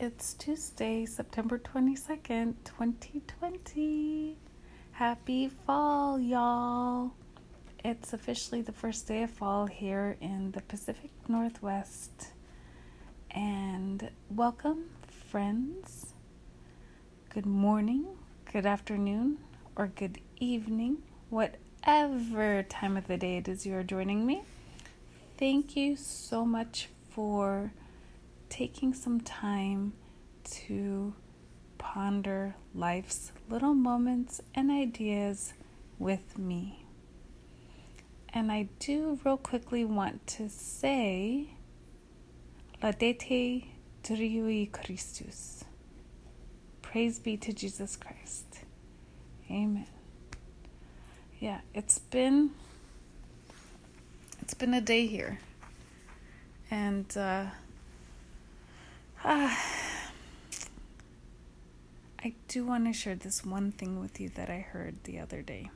It's Tuesday, September 22nd, 2020. Happy fall, y'all. It's officially the first day of fall here in the Pacific Northwest. And welcome, friends. Good morning, good afternoon, or good evening, whatever time of the day it is you are joining me. Thank you so much for taking some time to ponder life's little moments and ideas with me. And I do real quickly want to say Laudetur Jesus Christus. Praise be to Jesus Christ. Amen. Yeah, it's been it's been a day here. And uh uh, I do want to share this one thing with you that I heard the other day.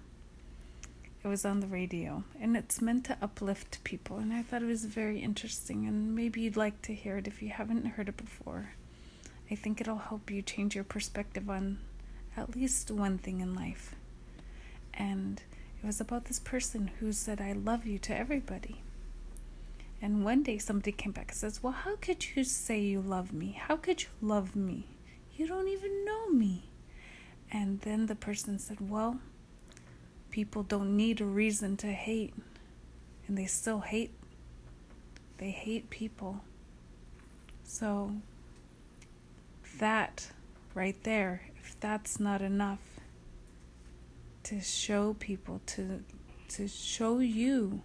It was on the radio, and it's meant to uplift people, and I thought it was very interesting, and maybe you'd like to hear it if you haven't heard it before. I think it'll help you change your perspective on at least one thing in life. And it was about this person who said, I love you to everybody. And one day somebody came back and says, Well, how could you say you love me? How could you love me? You don't even know me. And then the person said, Well, people don't need a reason to hate. And they still hate. They hate people. So, that right there, if that's not enough to show people, to, to show you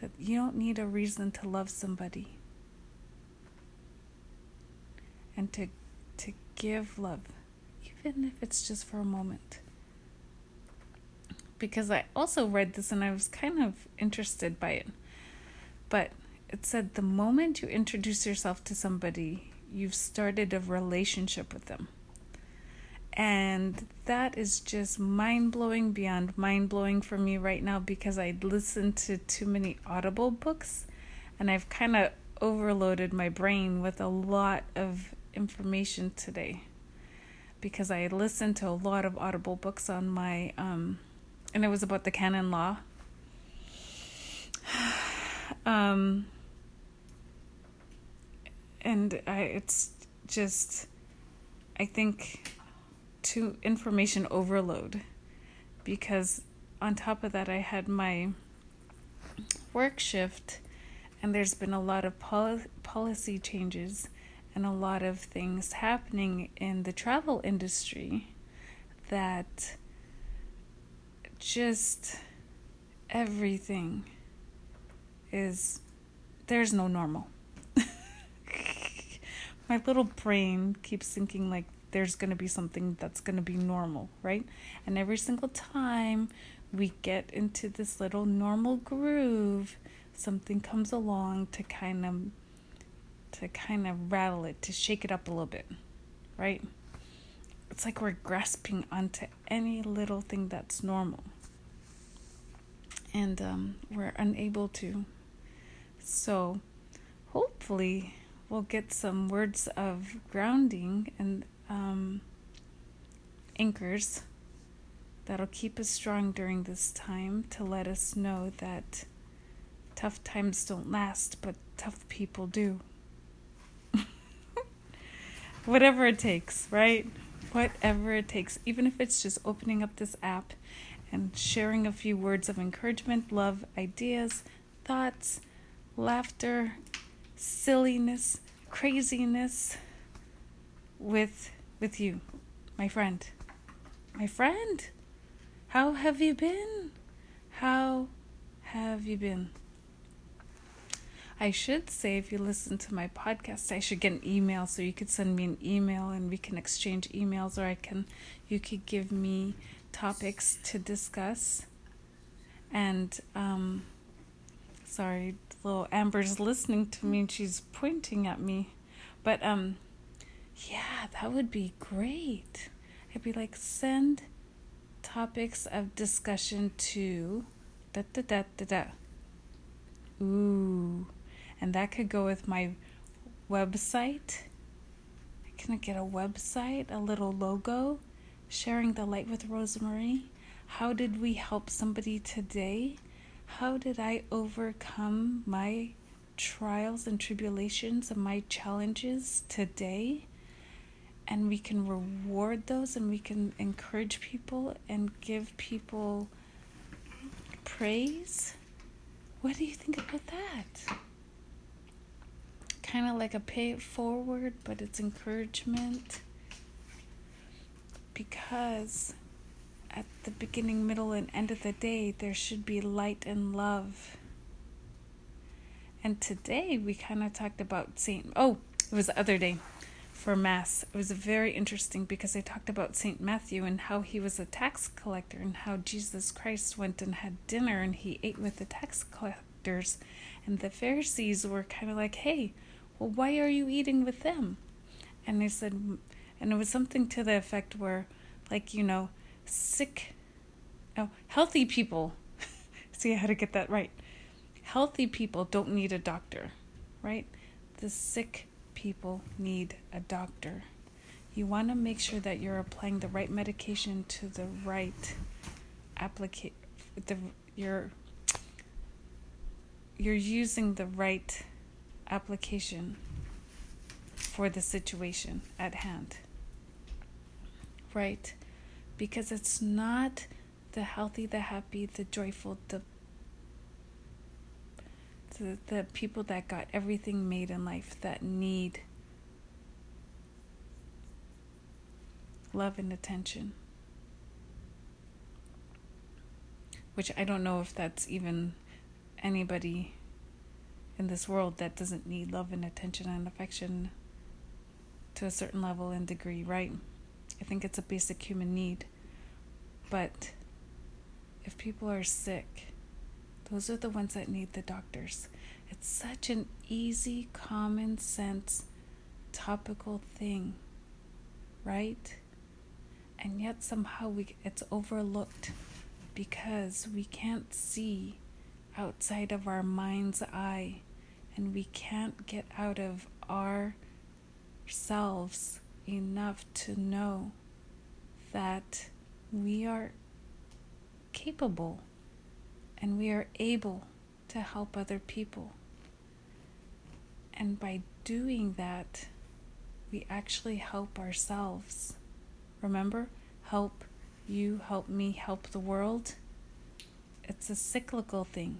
that you don't need a reason to love somebody. And to to give love even if it's just for a moment. Because I also read this and I was kind of interested by it. But it said the moment you introduce yourself to somebody you've started a relationship with them and that is just mind blowing beyond mind blowing for me right now because I listened to too many Audible books and I've kind of overloaded my brain with a lot of information today because I listened to a lot of Audible books on my, um, and it was about the canon law. um, and I, it's just, I think to information overload because on top of that I had my work shift and there's been a lot of pol- policy changes and a lot of things happening in the travel industry that just everything is there's no normal. My little brain keeps thinking like there's going to be something that's going to be normal, right? And every single time we get into this little normal groove, something comes along to kind of to kind of rattle it, to shake it up a little bit, right? It's like we're grasping onto any little thing that's normal. And um, we're unable to. So, hopefully, we'll get some words of grounding and um, anchors that'll keep us strong during this time to let us know that tough times don't last, but tough people do. Whatever it takes, right? Whatever it takes, even if it's just opening up this app and sharing a few words of encouragement, love, ideas, thoughts, laughter, silliness, craziness with with you, my friend. My friend, how have you been? How have you been? I should say, if you listen to my podcast, I should get an email so you could send me an email and we can exchange emails, or I can, you could give me topics to discuss. And, um, sorry, little Amber's listening to me and she's pointing at me. But, um, yeah, that would be great. I'd be like, send topics of discussion to da da da da da. Ooh, and that could go with my website. Can I get a website, a little logo? Sharing the light with Rosemary. How did we help somebody today? How did I overcome my trials and tribulations and my challenges today? And we can reward those and we can encourage people and give people praise. What do you think about that? Kind of like a pay it forward, but it's encouragement. Because at the beginning, middle, and end of the day, there should be light and love. And today we kind of talked about Saint. Oh, it was the other day for Mass. It was very interesting because they talked about Saint Matthew and how he was a tax collector and how Jesus Christ went and had dinner and he ate with the tax collectors. And the Pharisees were kind of like, hey, well, why are you eating with them? And they said, and it was something to the effect where, like, you know, sick, oh, healthy people. See how to get that right. Healthy people don't need a doctor, right? The sick people need a doctor. You want to make sure that you're applying the right medication to the right application. The you're you're using the right application for the situation at hand. Right? because it's not the healthy, the happy, the joyful, the the, the people that got everything made in life that need love and attention. Which I don't know if that's even anybody in this world that doesn't need love and attention and affection to a certain level and degree, right? I think it's a basic human need. But if people are sick, those are the ones that need the doctors. It's such an easy, common sense, topical thing, right? And yet somehow we it's overlooked because we can't see outside of our mind's eye and we can't get out of ourselves enough to know that we are capable and we are able to help other people. And by doing that, we actually help ourselves. Remember, help you, help me, help the world. It's a cyclical thing.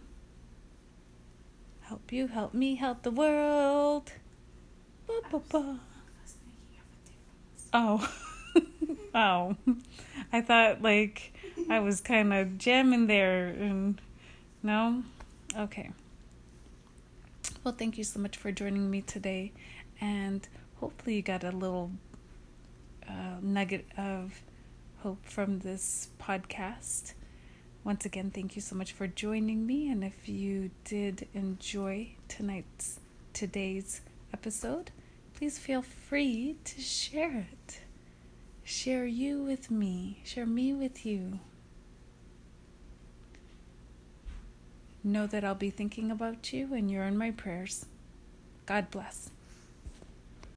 Help you, help me, help the world. Ba, ba, ba. Oh. oh. I thought like I was kind of jamming there and no? Okay. Well, thank you so much for joining me today and hopefully you got a little uh, nugget of hope from this podcast. Once again, thank you so much for joining me. And if you did enjoy tonight's, today's episode, please feel free to share it. Share you with me, share me with you. Know that I'll be thinking about you and you're in my prayers. God bless.